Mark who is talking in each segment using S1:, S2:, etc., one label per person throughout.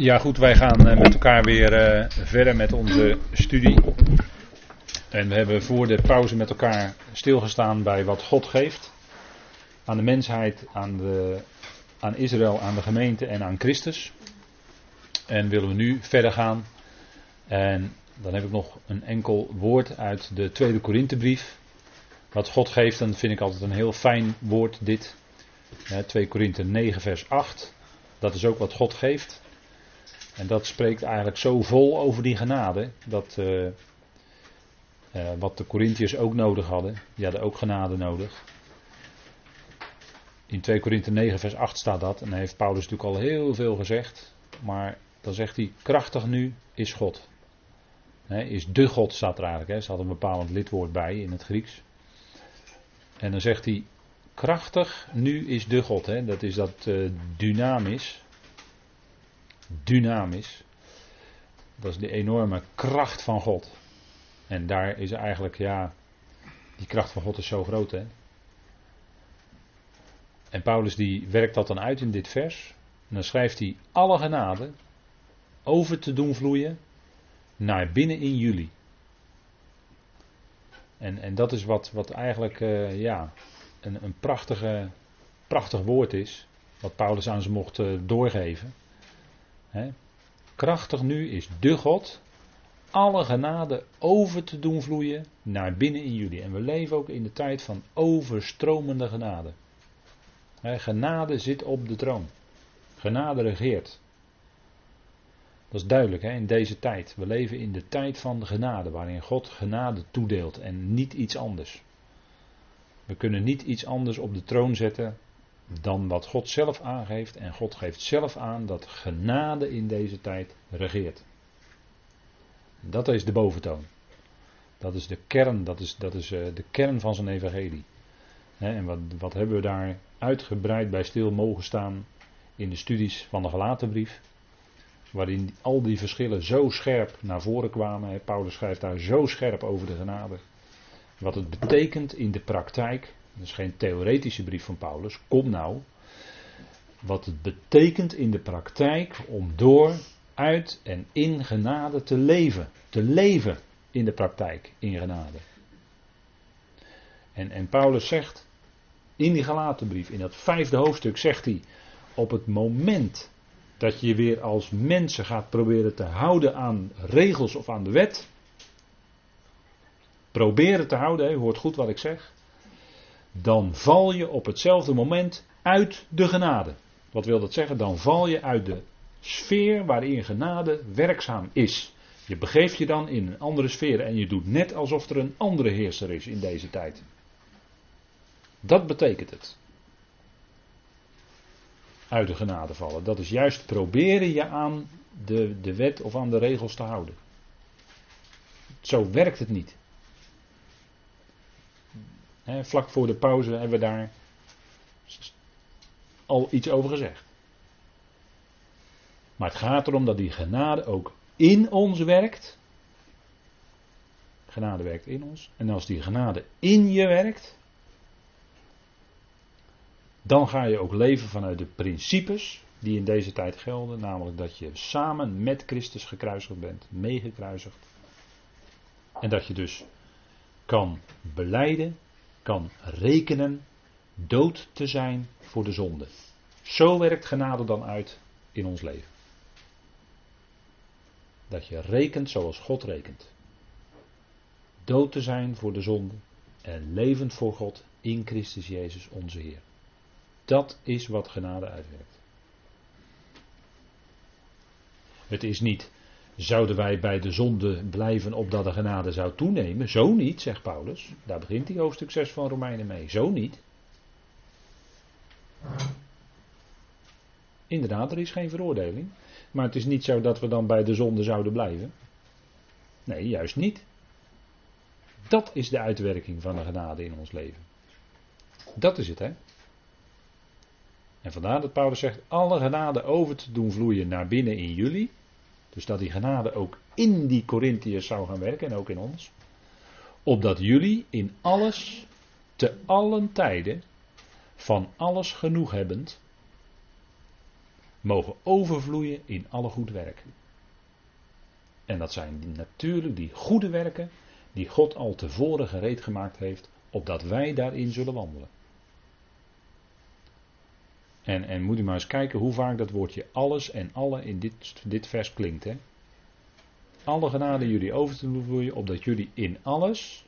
S1: Ja, goed, wij gaan eh, met elkaar weer eh, verder met onze studie. En we hebben voor de pauze met elkaar stilgestaan bij wat God geeft. Aan de mensheid, aan, de, aan Israël, aan de gemeente en aan Christus. En willen we nu verder gaan. En dan heb ik nog een enkel woord uit de tweede Korinthebrief. Wat God geeft, dan vind ik altijd een heel fijn woord dit. 2 Korinthe 9 vers 8. Dat is ook wat God geeft. En dat spreekt eigenlijk zo vol over die genade. Dat uh, uh, wat de Corinthiërs ook nodig hadden. Die hadden ook genade nodig. In 2 Korinthe 9 vers 8 staat dat. En daar heeft Paulus natuurlijk al heel veel gezegd. Maar dan zegt hij, krachtig nu is God. Is de God staat er eigenlijk. Er had een bepalend lidwoord bij in het Grieks. En dan zegt hij, krachtig nu is de God. Dat is dat uh, dynamisch dynamisch. Dat is de enorme kracht van God. En daar is eigenlijk, ja, die kracht van God is zo groot, hè. En Paulus die werkt dat dan uit in dit vers. En dan schrijft hij alle genade over te doen vloeien naar binnen in jullie. En, en dat is wat, wat eigenlijk uh, ja, een, een prachtige, prachtig woord is. Wat Paulus aan ze mocht uh, doorgeven. Krachtig nu is de God alle genade over te doen vloeien naar binnen in jullie. En we leven ook in de tijd van overstromende genade. genade zit op de troon. Genade regeert. Dat is duidelijk in deze tijd. We leven in de tijd van de genade, waarin God genade toedeelt en niet iets anders. We kunnen niet iets anders op de troon zetten dan wat God zelf aangeeft. En God geeft zelf aan dat genade in deze tijd regeert. Dat is de boventoon. Dat is de kern, dat is, dat is uh, de kern van zijn evangelie. en wat, wat hebben we daar uitgebreid bij stil mogen staan in de studies van de gelatenbrief. Waarin al die verschillen zo scherp naar voren kwamen. Paulus schrijft daar zo scherp over de genade. Wat het betekent in de praktijk dat is geen theoretische brief van Paulus. Kom nou. Wat het betekent in de praktijk om door, uit en in genade te leven. Te leven in de praktijk in genade. En, en Paulus zegt in die gelaten brief, in dat vijfde hoofdstuk, zegt hij: op het moment dat je weer als mensen gaat proberen te houden aan regels of aan de wet. Proberen te houden, hoort goed wat ik zeg dan val je op hetzelfde moment uit de genade. Wat wil dat zeggen? Dan val je uit de sfeer waarin genade werkzaam is. Je begeeft je dan in een andere sfeer en je doet net alsof er een andere heerser is in deze tijd. Dat betekent het. Uit de genade vallen. Dat is juist proberen je aan de, de wet of aan de regels te houden. Zo werkt het niet vlak voor de pauze hebben we daar al iets over gezegd. Maar het gaat erom dat die genade ook in ons werkt. Genade werkt in ons. En als die genade in je werkt, dan ga je ook leven vanuit de principes die in deze tijd gelden. Namelijk dat je samen met Christus gekruisigd bent, meegekruisigd. En dat je dus kan beleiden kan rekenen dood te zijn voor de zonde. Zo werkt genade dan uit in ons leven. Dat je rekent zoals God rekent. Dood te zijn voor de zonde en levend voor God in Christus Jezus onze Heer. Dat is wat genade uitwerkt. Het is niet Zouden wij bij de zonde blijven opdat de genade zou toenemen? Zo niet, zegt Paulus. Daar begint hij hoofdstuk 6 van Romeinen mee. Zo niet. Inderdaad, er is geen veroordeling. Maar het is niet zo dat we dan bij de zonde zouden blijven. Nee, juist niet. Dat is de uitwerking van de genade in ons leven. Dat is het, hè? En vandaar dat Paulus zegt: alle genade over te doen vloeien naar binnen in jullie. Dus dat die genade ook in die Corinthiërs zou gaan werken en ook in ons. Opdat jullie in alles, te allen tijden, van alles genoeg hebbend, mogen overvloeien in alle goed werk. En dat zijn natuurlijk die goede werken die God al tevoren gereed gemaakt heeft, opdat wij daarin zullen wandelen. En, en moet u maar eens kijken hoe vaak dat woordje alles en alle in dit, dit vers klinkt. Hè? Alle genade jullie over te vloeien, opdat jullie in alles,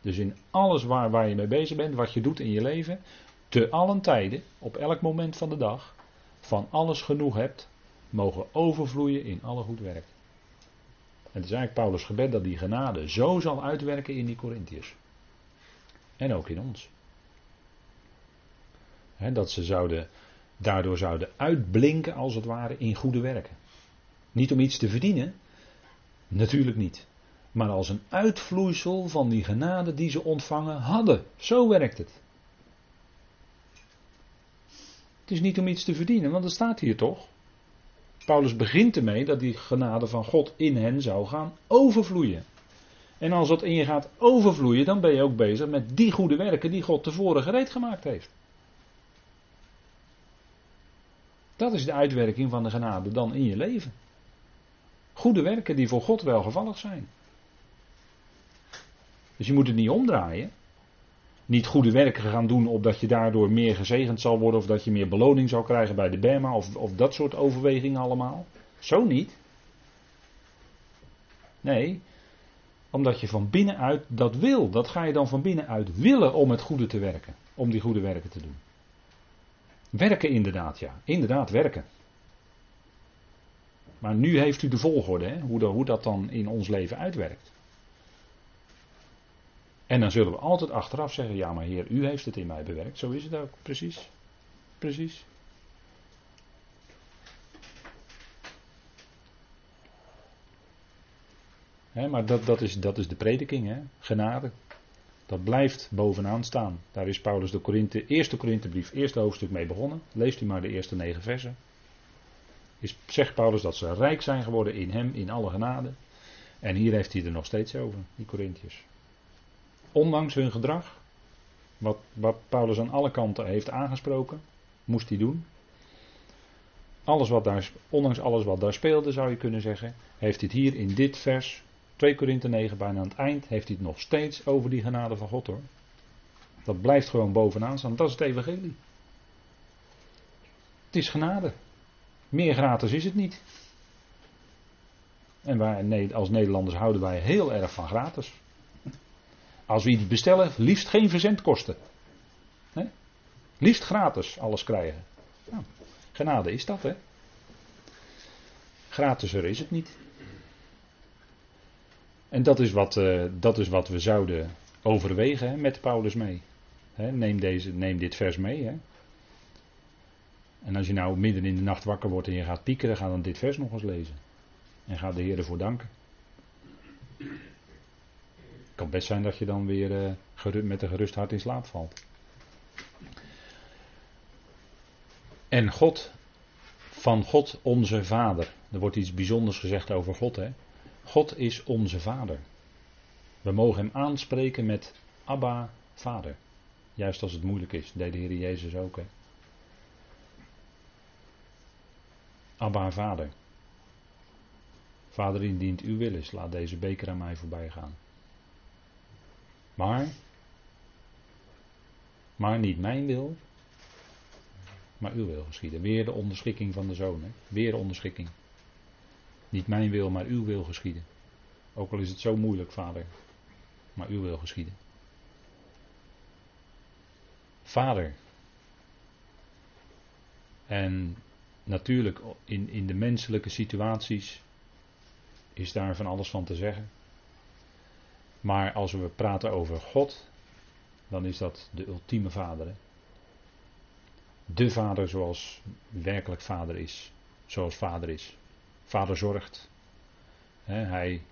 S1: dus in alles waar, waar je mee bezig bent, wat je doet in je leven, te allen tijden, op elk moment van de dag, van alles genoeg hebt, mogen overvloeien in alle goed werk. En het is eigenlijk Paulus' gebed dat die genade zo zal uitwerken in die Corinthiërs. En ook in ons. Dat ze zouden, daardoor zouden uitblinken als het ware in goede werken. Niet om iets te verdienen, natuurlijk niet. Maar als een uitvloeisel van die genade die ze ontvangen hadden. Zo werkt het. Het is niet om iets te verdienen, want dat staat hier toch. Paulus begint ermee dat die genade van God in hen zou gaan overvloeien. En als dat in je gaat overvloeien, dan ben je ook bezig met die goede werken die God tevoren gereed gemaakt heeft. Dat is de uitwerking van de genade dan in je leven. Goede werken die voor God welgevallig zijn. Dus je moet het niet omdraaien. Niet goede werken gaan doen opdat je daardoor meer gezegend zal worden of dat je meer beloning zal krijgen bij de Bema of, of dat soort overwegingen allemaal. Zo niet. Nee, omdat je van binnenuit dat wil. Dat ga je dan van binnenuit willen om het goede te werken. Om die goede werken te doen. Werken inderdaad, ja. Inderdaad, werken. Maar nu heeft u de volgorde, hè? Hoe, hoe dat dan in ons leven uitwerkt. En dan zullen we altijd achteraf zeggen: Ja, maar Heer, u heeft het in mij bewerkt. Zo is het ook, precies. Precies. maar dat, dat, is, dat is de prediking, hè? genade. Dat blijft bovenaan staan. Daar is Paulus de Korinthe, eerste Korinthebrief, eerste hoofdstuk mee begonnen. Leest u maar de eerste negen versen. Is, zegt Paulus dat ze rijk zijn geworden in hem, in alle genade. En hier heeft hij er nog steeds over, die Corinthiërs. Ondanks hun gedrag, wat, wat Paulus aan alle kanten heeft aangesproken, moest hij doen. Alles wat daar, ondanks alles wat daar speelde, zou je kunnen zeggen, heeft hij het hier in dit vers, 2 Korinthe 9, bijna aan het eind, heeft hij het nog steeds over die genade van God hoor. Dat blijft gewoon bovenaan staan. Dat is het evangelie. Het is genade. Meer gratis is het niet. En wij als Nederlanders houden wij heel erg van gratis. Als we iets bestellen, liefst geen verzendkosten. Liefst gratis alles krijgen. Nou, genade is dat, hè? Gratiser is het niet. En dat is wat, uh, dat is wat we zouden overwegen hè, met Paulus mee. Hè, neem, deze, neem dit vers mee. Hè. En als je nou midden in de nacht wakker wordt en je gaat piekeren, ga dan dit vers nog eens lezen. En ga de Heer ervoor danken. Het kan best zijn dat je dan weer uh, met een gerust hart in slaap valt. En God, van God onze Vader. Er wordt iets bijzonders gezegd over God. Hè? God is onze Vader. We mogen Hem aanspreken met Abba, Vader. Juist als het moeilijk is, deed de Heer Jezus ook. Hè? Abba, Vader. Vader, indient uw wil is, laat deze beker aan mij voorbij gaan. Maar, maar niet mijn wil, maar uw wil geschieden. Weer de onderschikking van de zoon. Weer de onderschikking. Niet mijn wil, maar uw wil geschieden. Ook al is het zo moeilijk, vader. Maar uw wil geschieden. Vader. En natuurlijk, in, in de menselijke situaties is daar van alles van te zeggen. Maar als we praten over God, dan is dat de ultieme vader. Hè? De vader zoals werkelijk vader is. Zoals vader is. Vader zorgt. hij,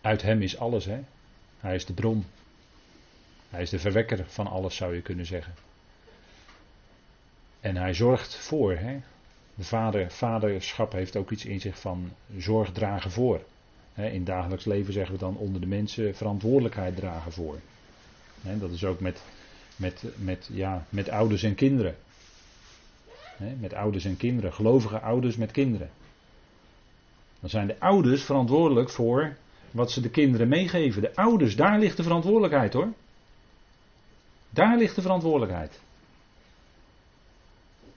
S1: uit hem is alles. Hij is de bron. Hij is de verwekker van alles, zou je kunnen zeggen. En hij zorgt voor. De vader, vaderschap heeft ook iets in zich van zorg dragen voor. In dagelijks leven zeggen we dan onder de mensen verantwoordelijkheid dragen voor. Dat is ook met, met, met, ja, met ouders en kinderen. met ouders en kinderen, gelovige ouders met kinderen. Dan zijn de ouders verantwoordelijk voor wat ze de kinderen meegeven. De ouders, daar ligt de verantwoordelijkheid hoor. Daar ligt de verantwoordelijkheid.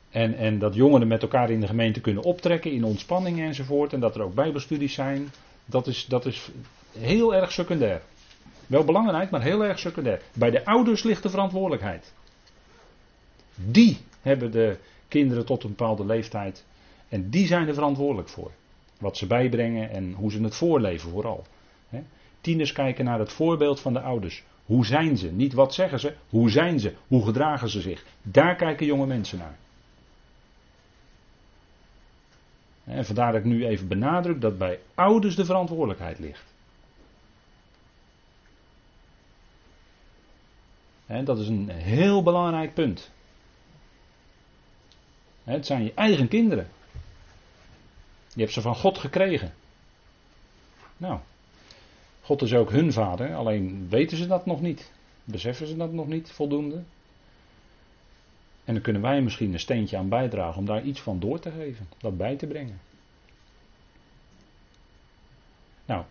S1: En, en dat jongeren met elkaar in de gemeente kunnen optrekken in ontspanning enzovoort. En dat er ook bijbelstudies zijn. Dat is, dat is heel erg secundair. Wel belangrijk, maar heel erg secundair. Bij de ouders ligt de verantwoordelijkheid. Die hebben de kinderen tot een bepaalde leeftijd. En die zijn er verantwoordelijk voor. Wat ze bijbrengen en hoe ze het voorleven vooral. Tieners kijken naar het voorbeeld van de ouders. Hoe zijn ze? Niet wat zeggen ze, hoe zijn ze? Hoe gedragen ze zich? Daar kijken jonge mensen naar. En vandaar dat ik nu even benadruk dat bij ouders de verantwoordelijkheid ligt. En dat is een heel belangrijk punt. Het zijn je eigen kinderen. Je hebt ze van God gekregen. Nou, God is ook hun vader, alleen weten ze dat nog niet. Beseffen ze dat nog niet voldoende? En dan kunnen wij misschien een steentje aan bijdragen om daar iets van door te geven, dat bij te brengen. Nou,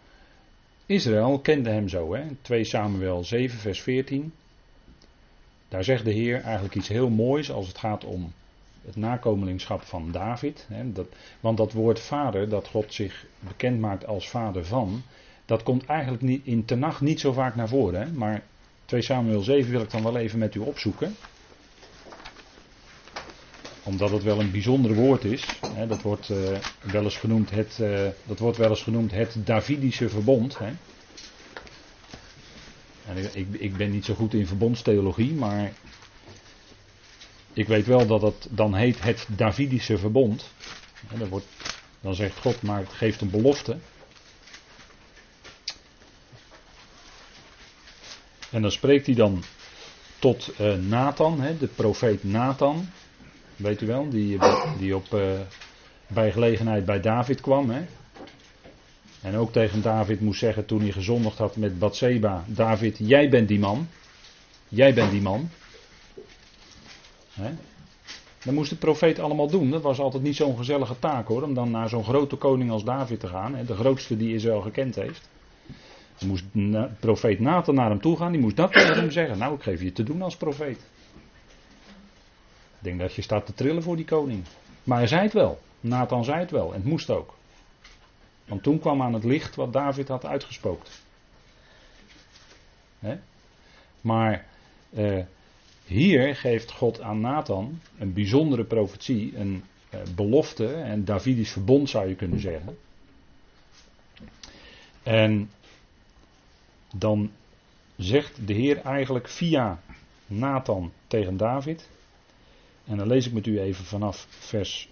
S1: Israël kende hem zo, hè? 2 Samuel 7, vers 14. Daar zegt de Heer eigenlijk iets heel moois als het gaat om het nakomelingschap van David. Hè? Dat, want dat woord vader, dat God zich bekend maakt als vader van, dat komt eigenlijk niet, in Tenach niet zo vaak naar voren. Hè? Maar 2 Samuel 7 wil ik dan wel even met u opzoeken omdat het wel een bijzonder woord is. Hè, dat, wordt, uh, wel eens genoemd het, uh, dat wordt wel eens genoemd het Davidische verbond. Hè. En ik, ik, ben niet zo goed in verbondstheologie, maar ik weet wel dat het dan heet het Davidische verbond. Hè, wordt, dan zegt God, maar het geeft een belofte. En dan spreekt hij dan tot uh, Nathan, hè, de profeet Nathan. Weet u wel, die, die op, uh, bij gelegenheid bij David kwam. Hè? En ook tegen David moest zeggen toen hij gezondigd had met Bathseba. David, jij bent die man. Jij bent die man. Dat moest de profeet allemaal doen. Dat was altijd niet zo'n gezellige taak hoor. Om dan naar zo'n grote koning als David te gaan. De grootste die Israël gekend heeft. Dan moest de profeet Nathan naar hem toe gaan. Die moest dat tegen hem zeggen. Nou, ik geef je te doen als profeet. Ik denk dat je staat te trillen voor die koning. Maar hij zei het wel. Nathan zei het wel. En het moest ook. Want toen kwam aan het licht wat David had uitgespookt. Maar eh, hier geeft God aan Nathan een bijzondere profetie, een eh, belofte, een Davidisch verbond zou je kunnen zeggen. En dan zegt de Heer eigenlijk via Nathan tegen David: en dan lees ik met u even vanaf vers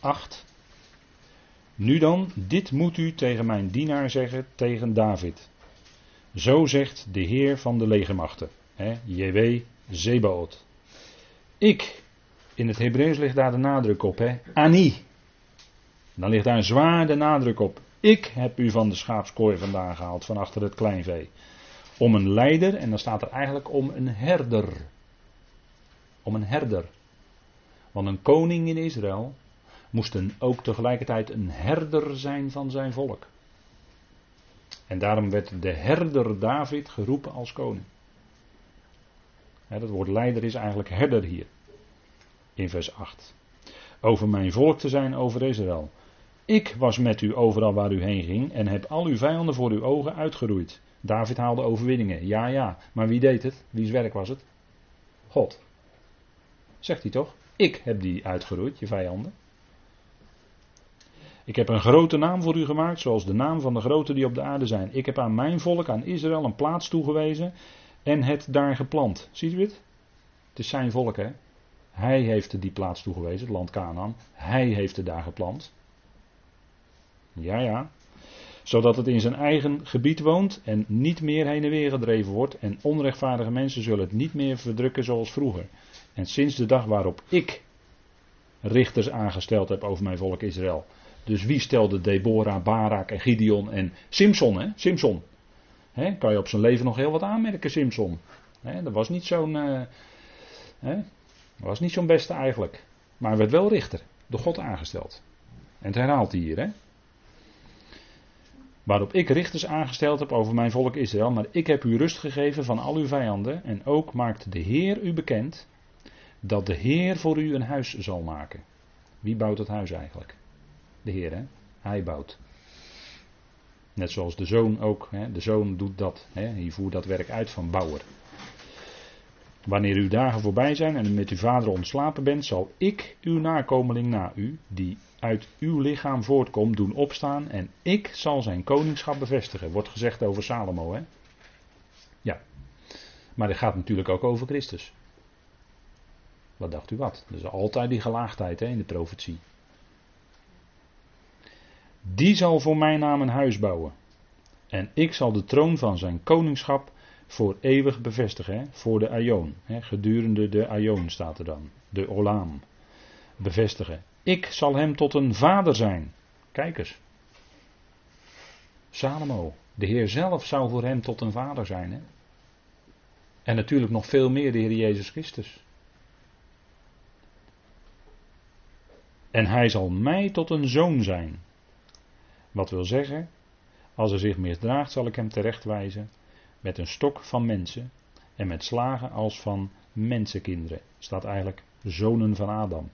S1: 8. Nu dan, dit moet u tegen mijn dienaar zeggen, tegen David. Zo zegt de Heer van de legermachten, JW Zebaot. Ik, in het Hebreeuws ligt daar de nadruk op, hè, Ani. Dan ligt daar een zwaar de nadruk op. Ik heb u van de schaapskooi vandaan gehaald, van achter het kleinvee. Om een leider, en dan staat er eigenlijk om een herder om een herder. Want een koning in Israël moest een, ook tegelijkertijd een herder zijn van zijn volk. En daarom werd de herder David geroepen als koning. Het woord leider is eigenlijk herder hier. In vers 8. Over mijn volk te zijn, over Israël. Ik was met u overal waar u heen ging en heb al uw vijanden voor uw ogen uitgeroeid. David haalde overwinningen. Ja, ja. Maar wie deed het? Wie's werk was het? God. Zegt hij toch? Ik heb die uitgeroeid, je vijanden. Ik heb een grote naam voor u gemaakt, zoals de naam van de grote die op de aarde zijn. Ik heb aan mijn volk, aan Israël, een plaats toegewezen en het daar geplant. Ziet u het? Het is zijn volk, hè? Hij heeft er die plaats toegewezen, het land Canaan. Hij heeft het daar geplant. Ja, ja. Zodat het in zijn eigen gebied woont en niet meer heen en weer gedreven wordt. En onrechtvaardige mensen zullen het niet meer verdrukken zoals vroeger. En sinds de dag waarop ik richters aangesteld heb over mijn volk Israël. Dus wie stelde Deborah, Barak en Gideon en Simson, hè? Simson. Kan je op zijn leven nog heel wat aanmerken, Simson. Hè? Dat was niet zo'n. Dat was niet zo'n beste eigenlijk. Maar hij werd wel richter, door God aangesteld. En het herhaalt hij hier. Waarop ik richters aangesteld heb over mijn volk Israël, maar ik heb u rust gegeven van al uw vijanden. En ook maakt de Heer u bekend dat de Heer voor u een huis zal maken. Wie bouwt het huis eigenlijk? De Heer, hè? Hij bouwt. Net zoals de zoon ook. Hè? De zoon doet dat. Hè? Hij voert dat werk uit van bouwer. Wanneer uw dagen voorbij zijn en u met uw vader ontslapen bent, zal ik uw nakomeling na u, die uit uw lichaam voortkomt, doen opstaan en ik zal zijn koningschap bevestigen. Wordt gezegd over Salomo, hè? Ja. Maar het gaat natuurlijk ook over Christus. Wat dacht u wat? Dus altijd die gelaagdheid hè, in de profetie. Die zal voor mijn naam een huis bouwen. En ik zal de troon van zijn koningschap voor eeuwig bevestigen. Voor de Aion. Gedurende de Aion staat er dan. De Olaam. Bevestigen. Ik zal hem tot een vader zijn. Kijk eens. Salomo. De Heer zelf zou voor hem tot een vader zijn. Hè? En natuurlijk nog veel meer de Heer Jezus Christus. En hij zal mij tot een zoon zijn. Wat wil zeggen, als er zich misdraagt, zal ik hem terechtwijzen met een stok van mensen en met slagen als van mensenkinderen. Staat eigenlijk zonen van Adam.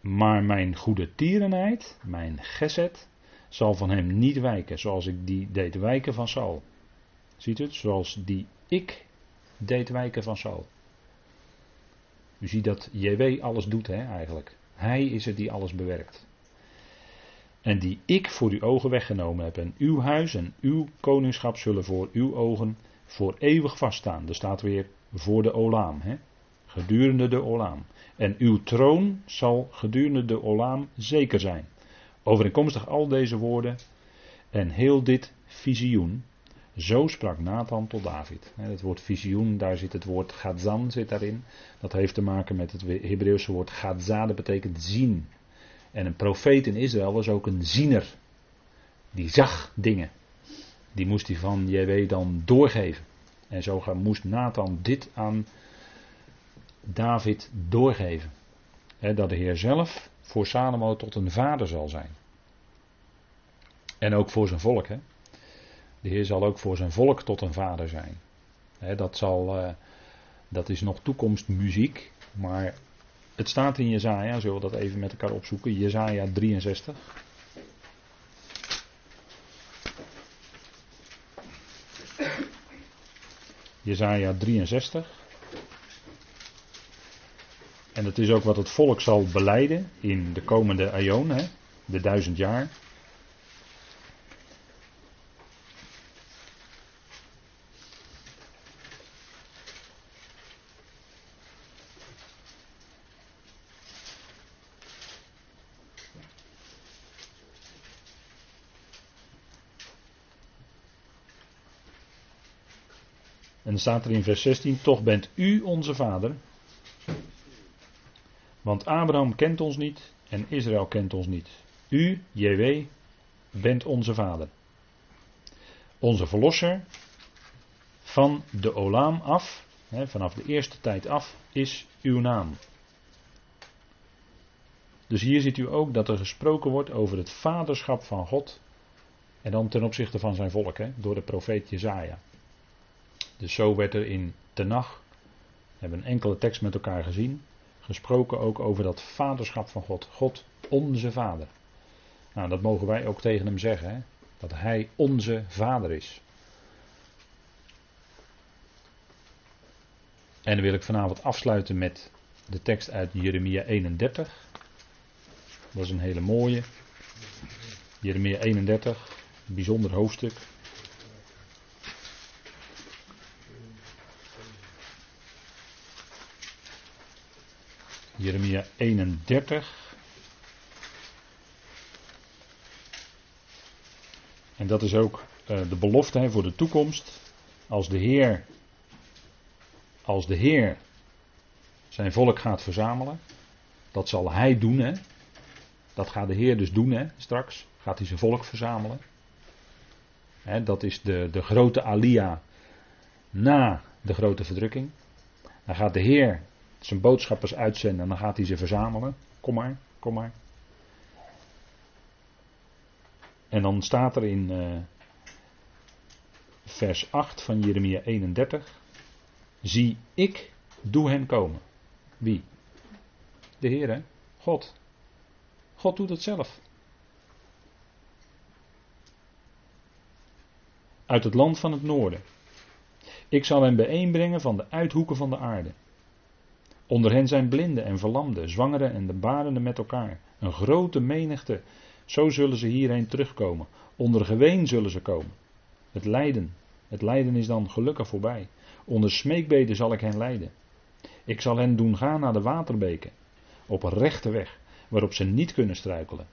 S1: Maar mijn goede tierenheid, mijn geset, zal van hem niet wijken, zoals ik die deed wijken van Saul. Ziet u het? Zoals die ik deed wijken van Saul. U ziet dat JW alles doet, hè, eigenlijk. Hij is het die alles bewerkt. En die ik voor uw ogen weggenomen heb. En uw huis en uw koningschap zullen voor uw ogen voor eeuwig vaststaan. Er staat weer voor de Olaam. Hè? Gedurende de Olaam. En uw troon zal gedurende de Olaam zeker zijn. Overeenkomstig al deze woorden en heel dit visioen. Zo sprak Nathan tot David. Het woord visioen, daar zit het woord gadzan zit daarin. Dat heeft te maken met het Hebreeuwse woord gadza, dat betekent zien. En een profeet in Israël was ook een ziener. Die zag dingen. Die moest hij van JW dan doorgeven. En zo moest Nathan dit aan David doorgeven. dat de Heer zelf voor Salomo tot een vader zal zijn. En ook voor zijn volk. He. De Heer zal ook voor zijn volk tot een vader zijn. dat, zal, uh, dat is nog toekomstmuziek. Maar het staat in Jezaja, zullen we dat even met elkaar opzoeken. Jezaja 63. Jezaja 63. En dat is ook wat het volk zal beleiden in de komende aion, de duizend jaar. Dan staat er in vers 16: Toch bent u onze vader. Want Abraham kent ons niet en Israël kent ons niet. U, JW, bent onze vader. Onze verlosser van de Olaam af, hè, vanaf de eerste tijd af, is uw naam. Dus hier ziet u ook dat er gesproken wordt over het vaderschap van God. En dan ten opzichte van zijn volk, hè, door de profeet Jezaja. Dus zo werd er in Tenach, we hebben een enkele tekst met elkaar gezien, gesproken ook over dat vaderschap van God. God, onze vader. Nou, dat mogen wij ook tegen hem zeggen, hè? dat hij onze vader is. En dan wil ik vanavond afsluiten met de tekst uit Jeremia 31. Dat is een hele mooie. Jeremia 31, een bijzonder hoofdstuk. Jeremia 31. En dat is ook uh, de belofte hè, voor de toekomst. Als de Heer, als de Heer zijn volk gaat verzamelen, dat zal Hij doen. Hè. Dat gaat de Heer dus doen hè, straks. Gaat hij zijn volk verzamelen. Hè, dat is de, de grote alia na de grote verdrukking. Dan gaat de Heer Zijn boodschappers uitzenden en dan gaat hij ze verzamelen. Kom maar, kom maar. En dan staat er in uh, vers 8 van Jeremia 31. Zie, ik doe hen komen. Wie? De Heer? God. God doet het zelf. Uit het land van het noorden. Ik zal hen bijeenbrengen van de uithoeken van de aarde. Onder hen zijn blinden en verlamden, zwangeren en de barenden met elkaar. Een grote menigte. Zo zullen ze hierheen terugkomen. Onder geween zullen ze komen. Het lijden. Het lijden is dan gelukkig voorbij. Onder smeekbeden zal ik hen leiden. Ik zal hen doen gaan naar de waterbeken. Op een rechte weg, waarop ze niet kunnen struikelen.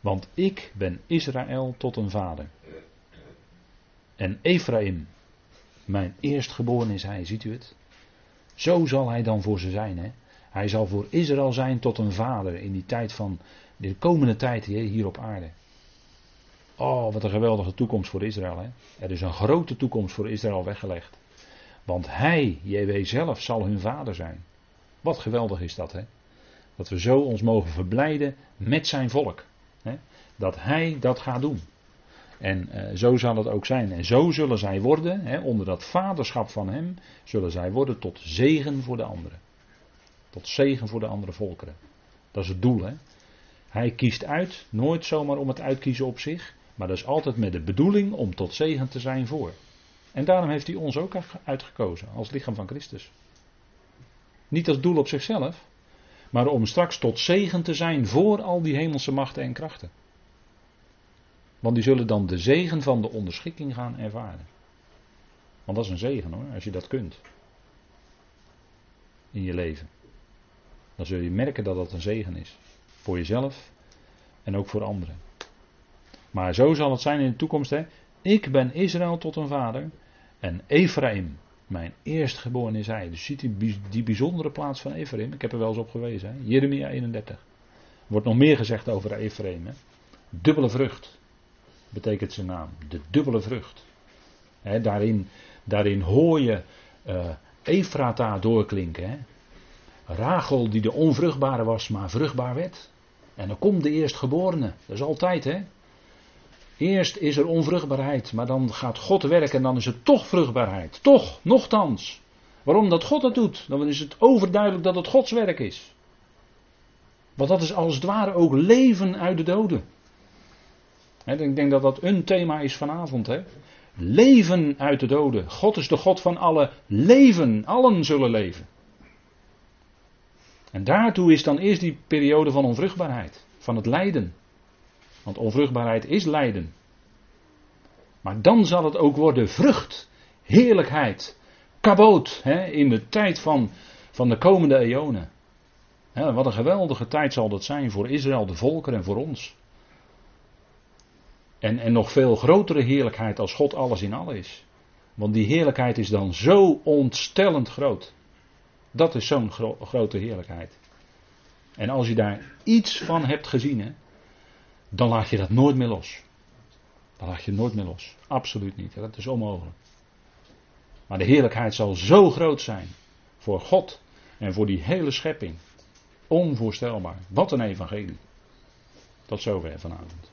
S1: Want ik ben Israël tot een vader. En Ephraim, mijn eerstgeboren is hij, ziet u het? Zo zal hij dan voor ze zijn. Hè? Hij zal voor Israël zijn tot een vader in die tijd van de komende tijd hier op aarde. Oh, wat een geweldige toekomst voor Israël. Hè? Er is een grote toekomst voor Israël weggelegd. Want hij, JW zelf, zal hun vader zijn. Wat geweldig is dat, hè? Dat we zo ons mogen verblijden met zijn volk. Hè? Dat hij dat gaat doen. En uh, zo zal het ook zijn. En zo zullen zij worden, hè, onder dat vaderschap van hem, zullen zij worden tot zegen voor de anderen. Tot zegen voor de andere volkeren. Dat is het doel. Hè. Hij kiest uit, nooit zomaar om het uitkiezen op zich, maar dat is altijd met de bedoeling om tot zegen te zijn voor. En daarom heeft hij ons ook uitgekozen als lichaam van Christus. Niet als doel op zichzelf, maar om straks tot zegen te zijn voor al die hemelse machten en krachten. Want die zullen dan de zegen van de onderschikking gaan ervaren. Want dat is een zegen hoor, als je dat kunt. In je leven. Dan zul je merken dat dat een zegen is. Voor jezelf en ook voor anderen. Maar zo zal het zijn in de toekomst. Hè? Ik ben Israël tot een vader. En Ephraim, mijn eerstgeboren is hij. Dus ziet u die bijzondere plaats van Ephraim. Ik heb er wel eens op gewezen. Hè? Jeremia 31. Wordt nog meer gezegd over Ephraim. Hè? Dubbele vrucht betekent zijn naam. De dubbele vrucht. daarin, daarin hoor je uh, Efrata doorklinken. He. Rachel die de onvruchtbare was, maar vruchtbaar werd. En dan komt de eerstgeborene. Dat is altijd hè. Eerst is er onvruchtbaarheid, maar dan gaat God werken en dan is het toch vruchtbaarheid. Toch, nochtans. Waarom dat God dat doet? Dan is het overduidelijk dat het Gods werk is. Want dat is als het ware ook leven uit de doden ik denk dat dat een thema is vanavond. Leven uit de doden. God is de God van alle leven. Allen zullen leven. En daartoe is dan eerst die periode van onvruchtbaarheid. Van het lijden. Want onvruchtbaarheid is lijden. Maar dan zal het ook worden vrucht, heerlijkheid, kaboot in de tijd van, van de komende eonen. wat een geweldige tijd zal dat zijn voor Israël, de volkeren en voor ons. En, en nog veel grotere heerlijkheid als God alles in alles is. Want die heerlijkheid is dan zo ontstellend groot. Dat is zo'n grote heerlijkheid. En als je daar iets van hebt gezien, dan laat je dat nooit meer los. Dan laat je nooit meer los. Absoluut niet. Dat is onmogelijk. Maar de heerlijkheid zal zo groot zijn. Voor God en voor die hele schepping. Onvoorstelbaar. Wat een evangelie. Tot zover vanavond.